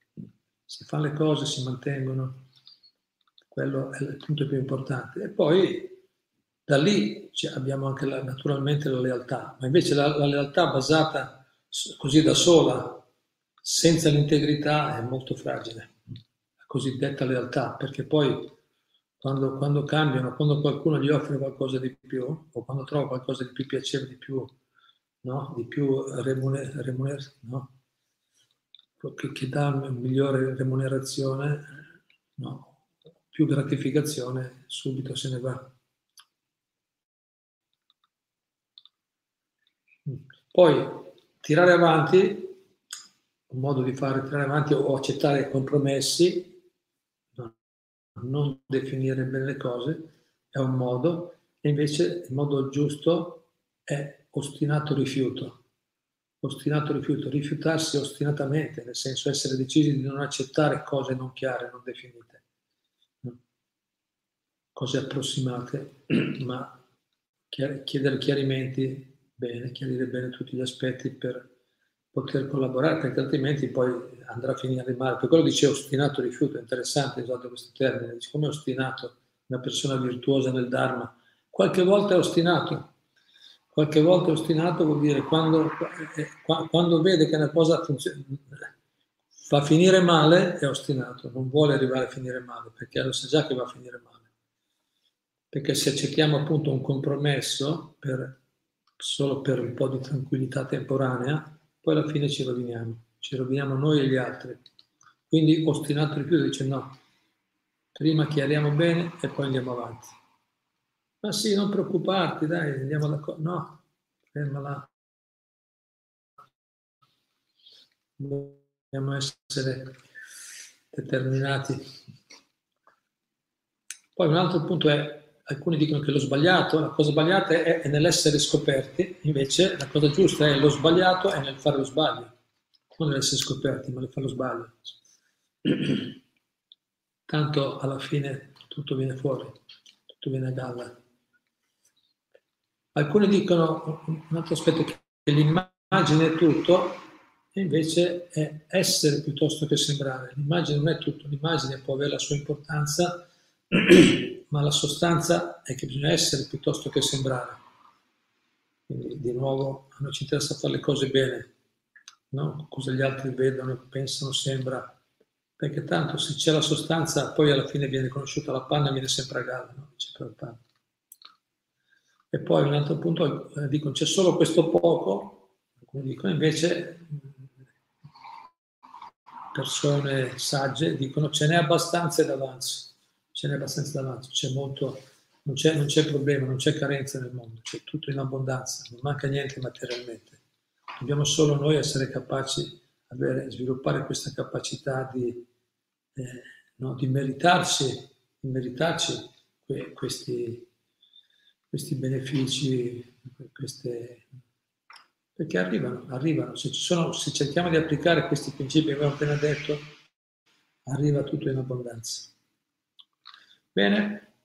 Si fanno le cose, si mantengono, quello è il punto più importante. E poi da lì abbiamo anche la, naturalmente la lealtà, ma invece la, la, lealtà basata così da sola, senza l'integrità, è molto fragile, la cosiddetta lealtà, perché poi quando, quando cambiano, quando qualcuno gli offre qualcosa di più, o quando trova qualcosa di più piacevole, di più, no? di più remuner, remuner no? che, che, dà migliore remunerazione, no? più gratificazione, subito se ne va. Poi tirare avanti, un modo di fare tirare avanti o accettare compromessi, non definire bene le cose, è un modo, e invece il modo giusto è ostinato rifiuto. Ostinato rifiuto, rifiutarsi ostinatamente, nel senso essere decisi di non accettare cose non chiare, non definite, cose approssimate, ma chiedere chiarimenti bene, chiarire bene tutti gli aspetti per poter collaborare, perché altrimenti poi andrà a finire male. Per quello dice ostinato rifiuto, è interessante usato questo termine, dice come ostinato, una persona virtuosa nel Dharma. Qualche volta è ostinato, qualche volta ostinato vuol dire quando, eh, quando vede che una cosa funziona, fa finire male è ostinato, non vuole arrivare a finire male, perché lo sa già che va a finire male. Perché se accettiamo appunto un compromesso per solo per un po' di tranquillità temporanea, poi alla fine ci roviniamo, ci roviniamo noi e gli altri. Quindi ostinato rifiuto dice no, prima chiariamo bene e poi andiamo avanti. Ma sì, non preoccuparti, dai, andiamo d'accordo. No, fermala. Dobbiamo essere determinati. Poi un altro punto è alcuni dicono che lo sbagliato, la cosa sbagliata è, è nell'essere scoperti, invece la cosa giusta è lo sbagliato è nel fare lo sbaglio, non nell'essere scoperti, ma nel fare lo sbaglio. Tanto alla fine tutto viene fuori, tutto viene a galla. Alcuni dicono un altro aspetto che l'immagine è tutto, e invece è essere piuttosto che sembrare. L'immagine non è tutto, l'immagine può avere la sua importanza ma la sostanza è che bisogna essere piuttosto che sembrare. Quindi di nuovo a noi ci interessa fare le cose bene, no? cosa gli altri vedono, pensano, sembra, perché tanto se c'è la sostanza poi alla fine viene conosciuta la panna e viene sempre a galla, no? E poi un altro punto, eh, dicono c'è solo questo poco, alcuni dicono invece persone sagge dicono ce n'è abbastanza ed avanza ce n'è abbastanza davanti, c'è molto, non c'è, non c'è problema, non c'è carenza nel mondo, c'è tutto in abbondanza, non manca niente materialmente. Dobbiamo solo noi essere capaci, avere, sviluppare questa capacità di, eh, no, di meritarsi, di meritarci que, questi, questi benefici, queste, perché arrivano, arrivano. Se, sono, se, cerchiamo di applicare questi principi che abbiamo appena detto, arriva tutto in abbondanza. Bene,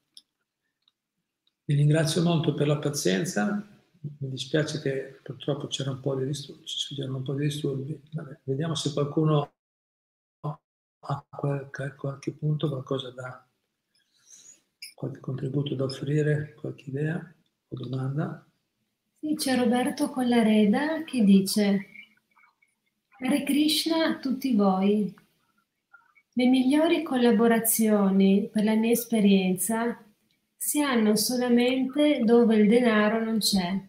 vi ringrazio molto per la pazienza, mi dispiace che purtroppo c'era un po' di disturbi, c'erano un po' di disturbi. Vabbè, vediamo se qualcuno ha qualche, qualche punto, qualcosa da, qualche contributo da offrire, qualche idea o domanda. Sì, c'è Roberto Collareda che dice Hare Krishna a tutti voi. Le migliori collaborazioni, per la mia esperienza, si hanno solamente dove il denaro non c'è.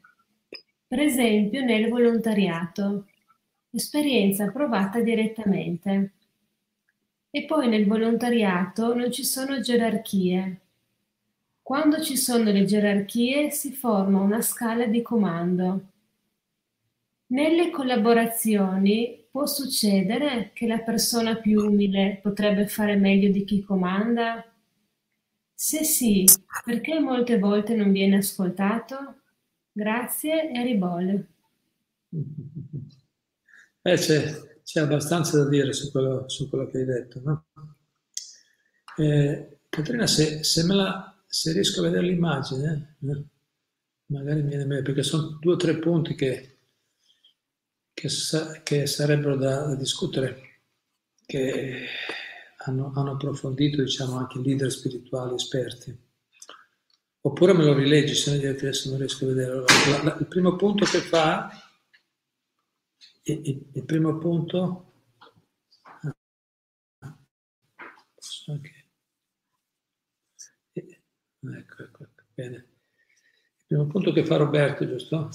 Per esempio nel volontariato, esperienza provata direttamente. E poi nel volontariato non ci sono gerarchie. Quando ci sono le gerarchie si forma una scala di comando. Nelle collaborazioni può succedere che la persona più umile potrebbe fare meglio di chi comanda? Se sì, perché molte volte non viene ascoltato? Grazie e ribolle. Eh, c'è, c'è, abbastanza da dire su quello, su quello che hai detto. No? Eh, Caterina, se, se, la, se, riesco a vedere l'immagine, eh, magari viene meglio, perché sono due o tre punti che, che, sa, che sarebbero da, da, discutere, che hanno, hanno approfondito diciamo, anche leader spirituali esperti. Oppure me lo rileggi, se no adesso non riesco a vedere. Allora, il primo punto che fa, il, il primo punto, okay. Ecco, ecco, ecco, bene. Il primo punto che fa Roberto, giusto?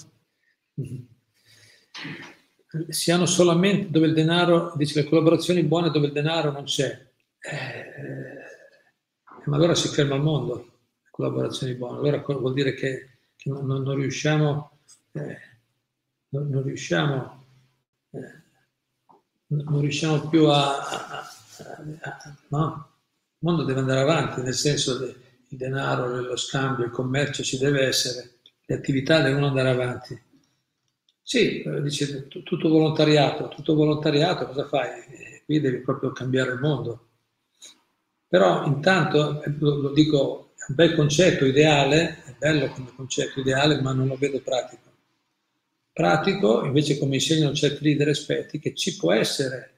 Si hanno solamente dove il denaro, dice le collaborazioni buone dove il denaro non c'è. Eh, ma allora si ferma il mondo collaborazioni buone. Allora vuol dire che, che non, non, riusciamo, eh, non, non, riusciamo, eh, non riusciamo più a, a, a, no? Il mondo deve andare avanti, nel senso che il denaro, lo scambio, il commercio ci deve essere, le attività devono andare avanti. Sì, eh, dice tutto volontariato, tutto volontariato, cosa fai? Eh, qui devi proprio cambiare il mondo. Però intanto, eh, lo, dico un bel concetto ideale, è bello come concetto ideale, ma non lo vedo pratico. Pratico, invece, come insegnano certi leader esperti, che ci può essere,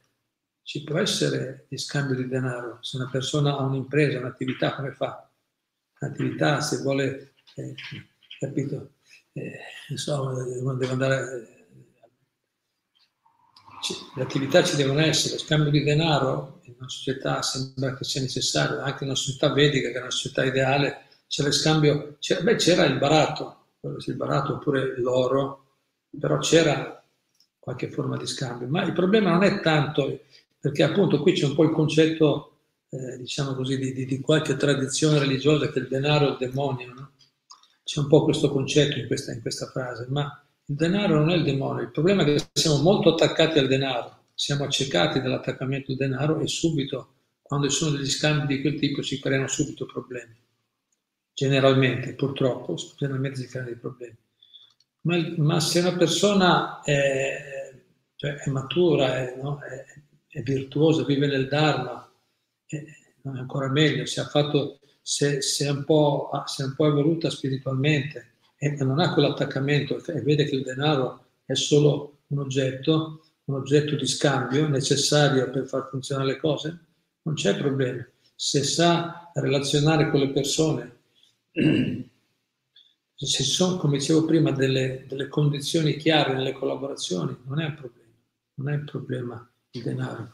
ci può essere di scambio di denaro. Se una persona ha un'impresa, un'attività, come fa? Un'attività, se vuole, eh, capito? Eh, insomma, deve andare... le attività ci devono essere, lo scambio di denaro in una società sembra che sia necessario, anche in una società vedica, che è una società ideale, c'era scambio, c'era, beh, c'era il barato, il barato oppure l'oro, però c'era qualche forma di scambio. Ma il problema non è tanto, perché appunto qui c'è un po' il concetto, eh, diciamo così, di, di, di, qualche tradizione religiosa che il denaro è il demonio, no? C'è un po' questo concetto in questa, in questa frase, ma il denaro non è il demonio, il problema è che siamo molto attaccati al denaro siamo accecati dall'attaccamento al denaro e subito, quando ci sono degli scambi di quel tipo, si creano subito problemi. Generalmente, purtroppo, generalmente si creano dei problemi. Ma, ma se una persona è, cioè, è matura, è, no? è, è, virtuosa, vive nel Dharma, ancora meglio, se, fatto, se, se, è un po', se è un po' evoluta spiritualmente e non ha quell'attaccamento e vede che il denaro è solo un oggetto, un oggetto di scambio necessario per far funzionare le cose, non c'è problema. Se sa relazionare con le persone, se sono, come dicevo prima, delle, delle, condizioni chiare nelle collaborazioni, non è un problema, non è un problema il denaro.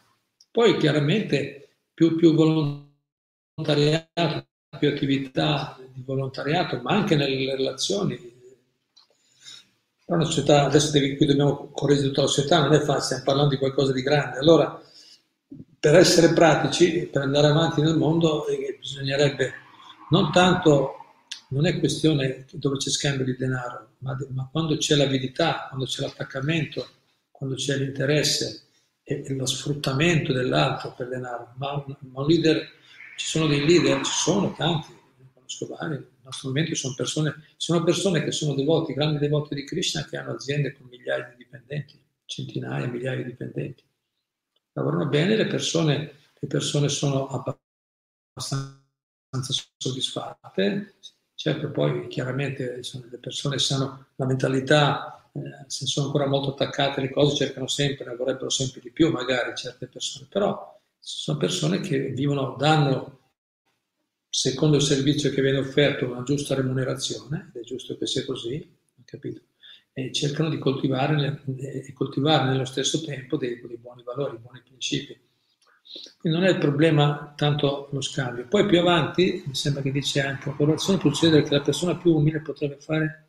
Poi chiaramente più, più volontariato, più attività di volontariato, ma anche nelle relazioni, una società, adesso devi, qui dobbiamo correggere tutta la società, non è facile, stiamo parlando di qualcosa di grande. Allora, per essere pratici, per andare avanti nel mondo, eh, bisognerebbe non tanto, non è questione dove c'è scambio di denaro, ma, ma quando c'è l'avidità, quando c'è l'attaccamento, quando c'è l'interesse e, lo sfruttamento dell'altro per denaro. Ma ma un leader ci sono dei leader, ci sono tanti, conosco vari, nel nostro momento sono persone, sono persone che sono devoti, grandi devoti di Krishna che hanno aziende con migliaia di dipendenti, centinaia, migliaia di dipendenti. Lavorano bene, le persone, le persone sono abbastanza soddisfatte, certo poi chiaramente le persone sanno la mentalità eh, se sono ancora molto attaccate alle cose, cercano sempre, ne vorrebbero sempre di più, magari certe persone, però sono persone che vivono, danno secondo il servizio che viene offerto una giusta remunerazione, ed è giusto che sia così, capito? E cercano di coltivare, e coltivare nello stesso tempo dei, dei buoni valori, buoni principi. Quindi non è il problema tanto lo scambio. Poi più avanti, mi sembra che dice anche, la popolazione può succedere che la persona più umile potrebbe fare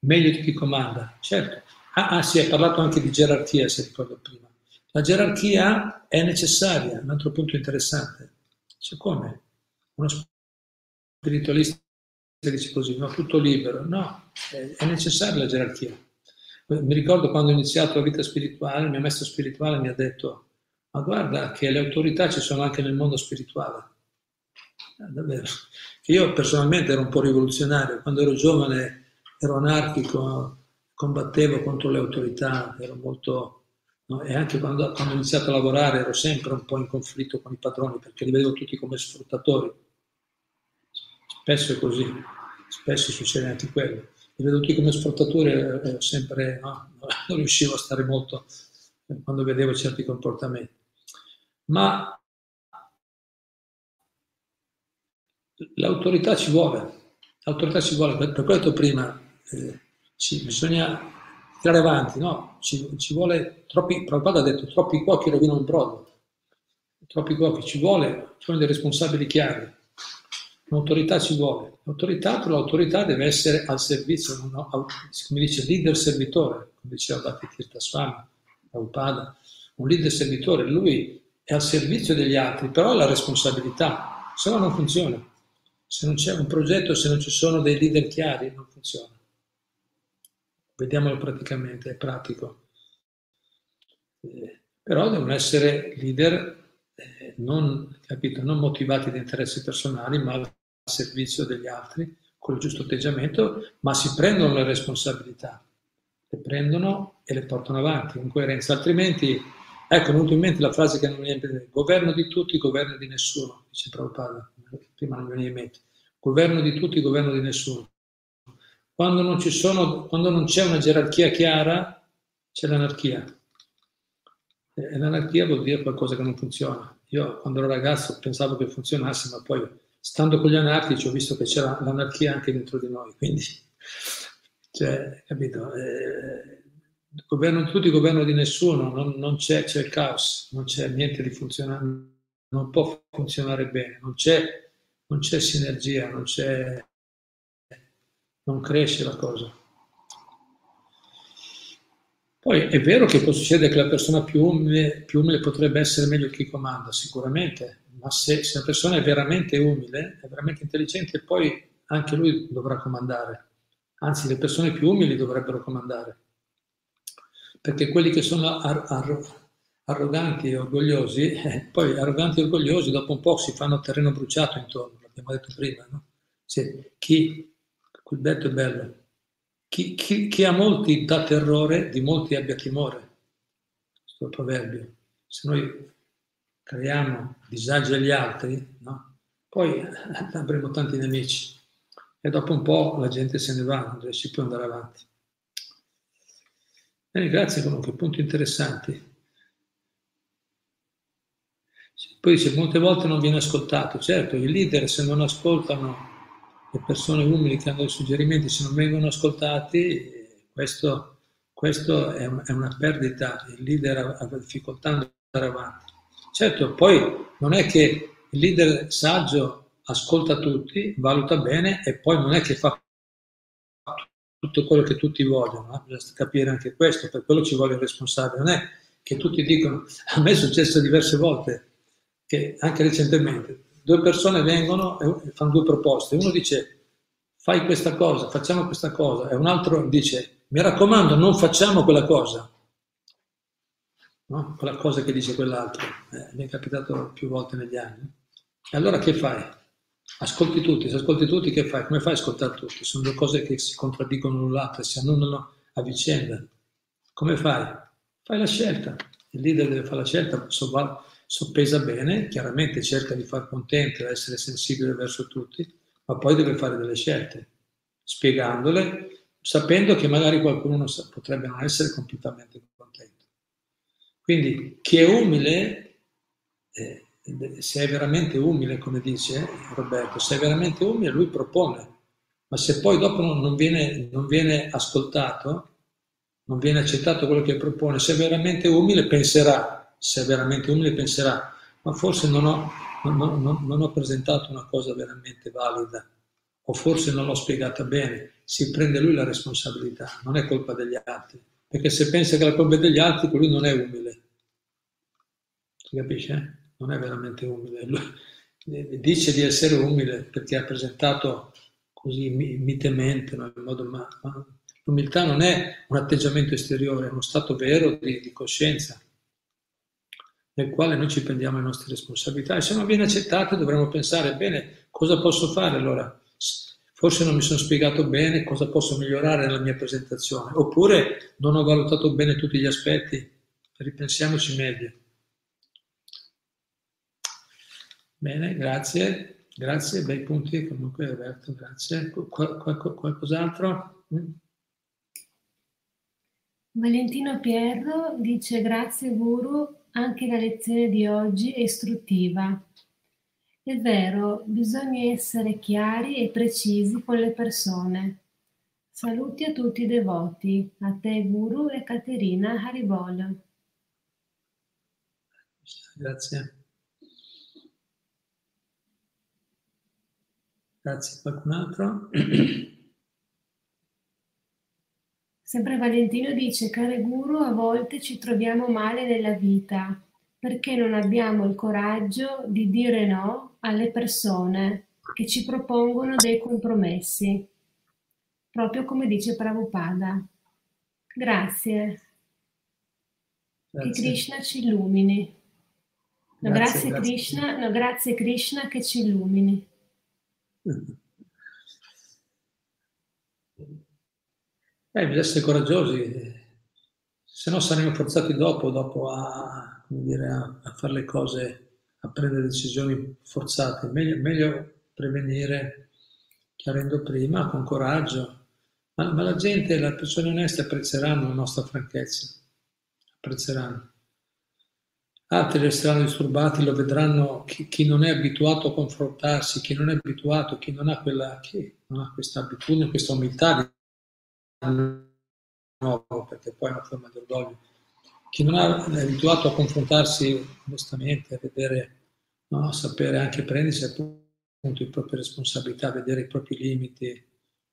meglio di chi comanda. Certo. Ah, ah, si è parlato anche di gerarchia, se ricordo prima. La gerarchia è necessaria, un altro punto interessante. Cioè, come? Uno spiritualista dice così, no, tutto libero. No, è necessaria la gerarchia. Mi ricordo quando ho iniziato la vita spirituale, il mio maestro spirituale mi ha detto, ma guarda che le autorità ci sono anche nel mondo spirituale. Ah, davvero. Io personalmente ero un po' rivoluzionario, quando ero giovane ero anarchico, combattevo contro le autorità, ero molto... No? E anche quando, quando, ho iniziato a lavorare ero sempre un po' in conflitto con i padroni perché li vedevo tutti come sfruttatori. Spesso è così, spesso succede anche quello. Li vedo tutti come sfruttatori e sempre no? non riuscivo a stare molto quando vedevo certi comportamenti. Ma l'autorità ci vuole, l'autorità ci vuole, per ho detto prima, eh, ci, bisogna tirare avanti, no? Ci, ci vuole troppi, Prabhupada ha detto troppi cuochi rovinano il brodo, troppi cuochi, ci vuole, ci vogliono dei responsabili chiari, l'autorità ci vuole, l'autorità però l'autorità deve essere al servizio, no? come dice leader servitore, come diceva Bhakti Tirtha Swami, Prabhupada, un leader servitore, lui è al servizio degli altri, però ha la responsabilità, se no non funziona. Se non c'è un progetto, se non ci sono dei leader chiari, non funziona. Vediamolo praticamente, è pratico. Eh, però devono essere leader eh, non, capito, non motivati da interessi personali, ma al servizio degli altri, con il giusto atteggiamento, ma si prendono le responsabilità, le prendono e le portano avanti in coerenza, altrimenti, ecco, mi in mente la frase che non mi viene governo di tutti, governo di nessuno, dice Prabhupada, prima non mi veniva in mente, governo di tutti, governo di nessuno. Quando non, sono, quando non c'è una gerarchia chiara, c'è l'anarchia. E l'anarchia vuol dire qualcosa che non funziona. Io quando ero ragazzo pensavo che funzionasse, ma poi stando con gli anarchici ho visto che c'era l'anarchia anche dentro di noi. Quindi, cioè, capito? Eh, governo tutti, governo di nessuno, non, non c'è, c'è il caos, non c'è niente di funzionare, non può funzionare bene, non c'è, non c'è sinergia, non c'è non cresce la cosa. Poi è vero che può succedere che la persona più umile, più umile potrebbe essere meglio chi comanda, sicuramente, ma se, se, la persona è veramente umile, è veramente intelligente, poi anche lui dovrà comandare. Anzi, le persone più umili dovrebbero comandare. Perché quelli che sono ar- ar- arroganti e orgogliosi, eh, poi arroganti e orgogliosi dopo un po' si fanno terreno bruciato intorno, l'abbiamo detto prima. No? Se chi Quel detto è bello. Chi, chi, chi, ha molti dà terrore, di molti abbia timore. Questo proverbio. Se noi creiamo disagi agli altri, no? poi avremo tanti nemici. E dopo un po' la gente se ne va, non si può andare avanti. Bene, grazie comunque, punti interessanti. Poi dice, molte volte non viene ascoltato. Certo, i leader se non ascoltano le persone umili che hanno dei suggerimenti, se non vengono ascoltati, questo, questo è, è, una perdita, il leader ha difficoltà ad andare avanti. Certo, poi non è che il leader saggio ascolta tutti, valuta bene e poi non è che fa tutto quello che tutti vogliono, eh? bisogna capire anche questo, per quello ci vuole il responsabile, non è che tutti dicono, a me è successo diverse volte, che anche recentemente, due persone vengono e fanno due proposte. Uno dice fai questa cosa, facciamo questa cosa, e un altro dice mi raccomando non facciamo quella cosa. No? Quella cosa che dice quell'altro. Eh, mi è capitato più volte negli anni. E allora che fai? Ascolti tutti, se ascolti tutti che fai? Come fai a ascoltare tutti? Sono due cose che si contraddicono l'un l'altro, si annunano a vicenda. Come fai? Fai la scelta. Il leader deve fare la scelta, soppesa bene, chiaramente cerca di far contenti, di essere sensibile verso tutti, ma poi deve fare delle scelte, spiegandole, sapendo che magari qualcuno potrebbe non essere completamente contento. Quindi chi è umile, eh, se è veramente umile, come dice Roberto, se è veramente umile lui propone, ma se poi dopo non viene, non viene ascoltato, non viene accettato quello che propone, se è veramente umile penserà, se è veramente umile penserà, ma forse non ho, non, non, non ho presentato una cosa veramente valida, o forse non l'ho spiegata bene, si prende lui la responsabilità, non è colpa degli altri, perché se pensa che la colpa è degli altri, lui non è umile. Si capisce? Non è veramente umile. Lui dice di essere umile perché ha presentato così mitemente, ma in modo ma, ma l'umiltà non è un atteggiamento esteriore, è uno stato vero di, di coscienza nel quale noi ci prendiamo le nostre responsabilità e se non viene accettato dovremmo pensare, bene, cosa posso fare allora? Forse non mi sono spiegato bene cosa posso migliorare nella mia presentazione, oppure non ho valutato bene tutti gli aspetti, ripensiamoci meglio. Bene, grazie, grazie, bei punti comunque Roberto, grazie. Qual, qual, qualcos'altro? Mm? Valentino Pierro dice grazie Guru anche la lezione di oggi è istruttiva. È vero, bisogna essere chiari e precisi con le persone. Saluti a tutti i devoti, a te Guru e Caterina Haribol. Grazie. Grazie, qualcun altro? Sempre Valentino dice, care guru, a volte ci troviamo male nella vita perché non abbiamo il coraggio di dire no alle persone che ci propongono dei compromessi, proprio come dice Prabhupada. Grazie. grazie. Che Krishna ci illumini. No, grazie, grazie, grazie, Krishna, no, grazie Krishna che ci illumini. Eh, bisogna essere coraggiosi, se no saremo forzati dopo, dopo a, dire, a, a, fare le cose, a prendere decisioni forzate. Meglio, meglio prevenire chiarendo prima, con coraggio. Ma, ma, la gente, le persone oneste apprezzeranno la nostra franchezza, apprezzeranno. Altri resteranno disturbati, lo vedranno chi, chi, non è abituato a confrontarsi, chi non è abituato, chi non ha, quella, chi non ha questa abitudine, questa umiltà nuovo, perché poi è una forma di orgoglio. Chi non è abituato a confrontarsi onestamente, a vedere, no, a sapere anche prendersi appunto le proprie responsabilità, vedere i propri limiti,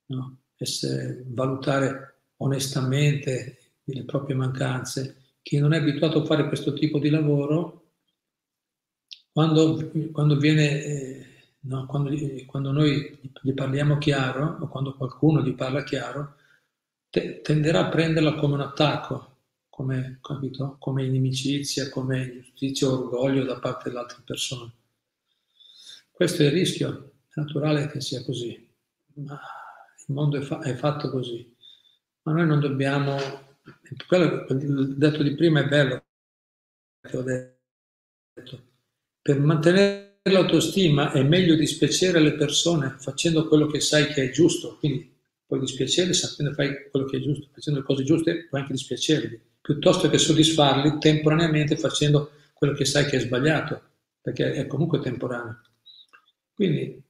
no, essere, valutare onestamente le proprie mancanze. Chi non è abituato a fare questo tipo di lavoro, quando, quando viene... Eh, No, quando, quando, noi gli parliamo chiaro o quando qualcuno gli parla chiaro, te, tenderà a prenderla come un attacco, come, capito? come inimicizia, come giustizia o orgoglio da parte delle altre persone. Questo è il rischio, è naturale che sia così, ma il mondo è, fa- è fatto così. Ma noi non dobbiamo, quello che ho detto di prima è bello, che ho detto, per mantenere l'autostima è meglio dispiacere le persone facendo quello che sai che è giusto, quindi puoi dispiacerli sapendo che fai quello che è giusto, facendo le cose giuste puoi anche dispiacerli, piuttosto che soddisfarli temporaneamente facendo quello che sai che è sbagliato, perché è comunque temporaneo. Quindi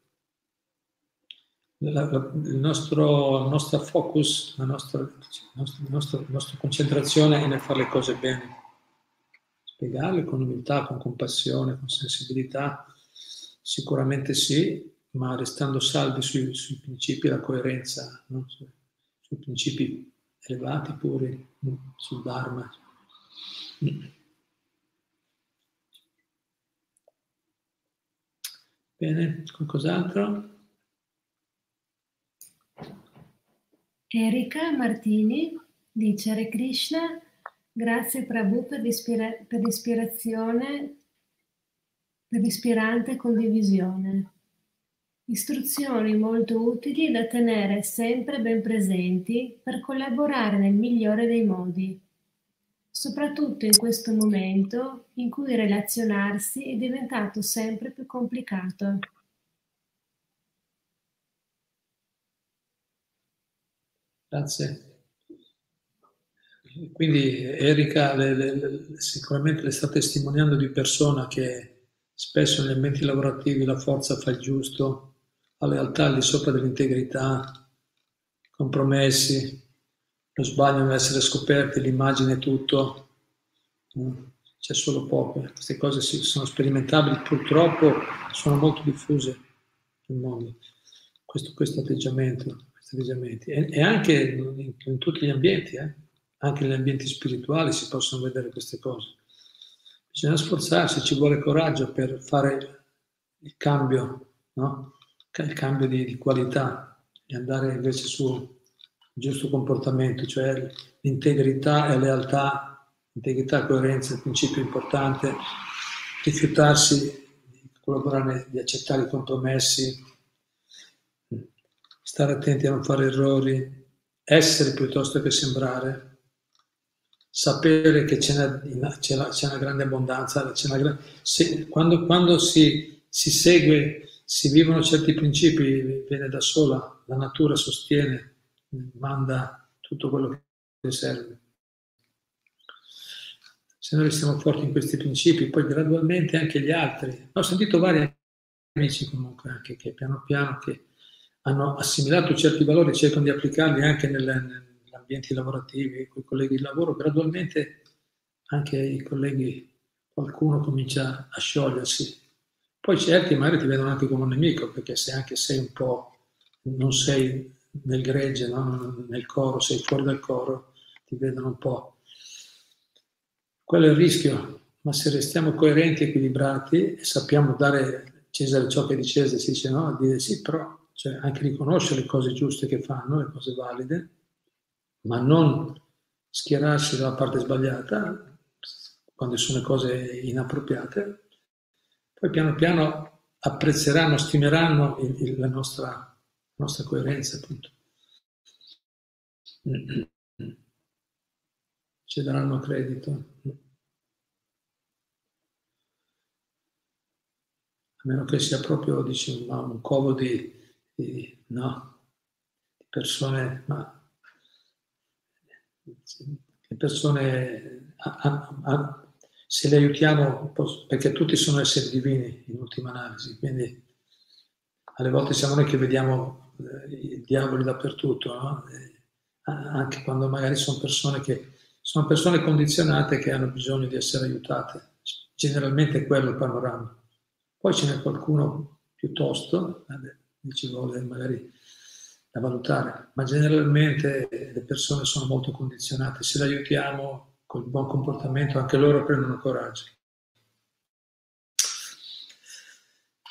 la, la, il nostro, nostro focus, la nostra, nostra, nostra, nostra concentrazione è nel fare le cose bene, spiegarle con umiltà, con compassione, con sensibilità, sicuramente sì, ma restando saldi sui, sui principi della coerenza, no? sui, sui, principi elevati puri, sul Dharma. Bene, qualcos'altro? Erika Martini dice Hare Krishna, grazie Prabhu per, l'ispira- per l'ispirazione dell'ispirante condivisione. Istruzioni molto utili da tenere sempre ben presenti per collaborare nel migliore dei modi, soprattutto in questo momento in cui relazionarsi è diventato sempre più complicato. Grazie. Quindi Erika le, le, sicuramente le sta testimoniando di persona che spesso negli ambienti lavorativi la forza fa il giusto, la lealtà al di sopra dell'integrità, compromessi, lo sbaglio non essere scoperti, l'immagine tutto, c'è solo poco. Queste cose sono sperimentabili, purtroppo sono molto diffuse nel mondo, questo, questo atteggiamento, questi atteggiamenti. E, e anche in, in, tutti gli ambienti, eh? anche negli ambienti spirituali si possono vedere queste cose. Bisogna sforzarsi, ci vuole coraggio per fare il cambio, no? Il cambio di, di qualità e andare invece sul giusto comportamento, cioè l'integrità e lealtà, integrità e coerenza il principio importante, rifiutarsi di collaborare, di accettare i compromessi, stare attenti a non fare errori, essere piuttosto che sembrare, sapere che c'è una, c'è la, c'è una grande abbondanza, una, se, quando, quando si, si segue si vivono certi principi, viene da sola, la natura sostiene, manda tutto quello che serve. Se noi restiamo forti in questi principi, poi gradualmente anche gli altri. Ho sentito vari amici comunque anche che piano piano che hanno assimilato certi valori e cercano di applicarli anche nelle, negli ambienti lavorativi, con i colleghi di lavoro, gradualmente anche i colleghi, qualcuno comincia a sciogliersi poi certi magari ti vedono anche come un nemico, perché se anche sei un po', non sei nel gregge, no? nel coro, sei fuori dal coro, ti vedono un po'. Quello è il rischio, ma se restiamo coerenti, equilibrati e sappiamo dare Cesare ciò che di Cesare si dice no, dire sì, però cioè anche riconoscere le cose giuste che fanno, le cose valide, ma non schierarsi dalla parte sbagliata quando sono cose inappropriate, poi piano piano apprezzeranno, stimeranno il, il, la, nostra, la nostra coerenza, appunto. Ci daranno credito. A meno che sia proprio, dici, un, un covo di, di, no, di persone, ma persone a, a, a, se li aiutiamo, perché tutti sono esseri divini in ultima analisi, quindi alle volte siamo noi che vediamo eh, i diavoli dappertutto, no? anche quando magari sono persone che sono persone condizionate che hanno bisogno di essere aiutate. Generalmente è quello il panorama. Poi ce n'è qualcuno piuttosto, ci vuole magari da valutare, ma generalmente le persone sono molto condizionate. Se le aiutiamo col buon comportamento anche loro prendono coraggio.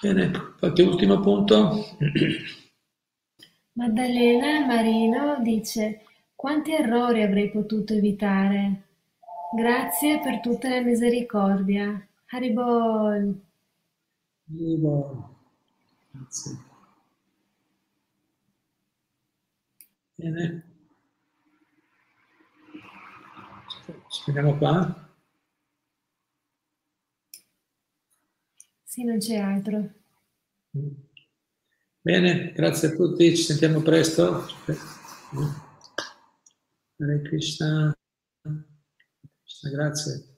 Bene, qualche ultimo punto? Maddalena Marino dice quanti errori avrei potuto evitare? Grazie per tutta la misericordia. Haribol. Haribol. Grazie. Bene. Ci vediamo qua? Sì, non c'è altro. Bene, grazie a tutti, ci sentiamo presto. Hare Krishna. Krishna grazie.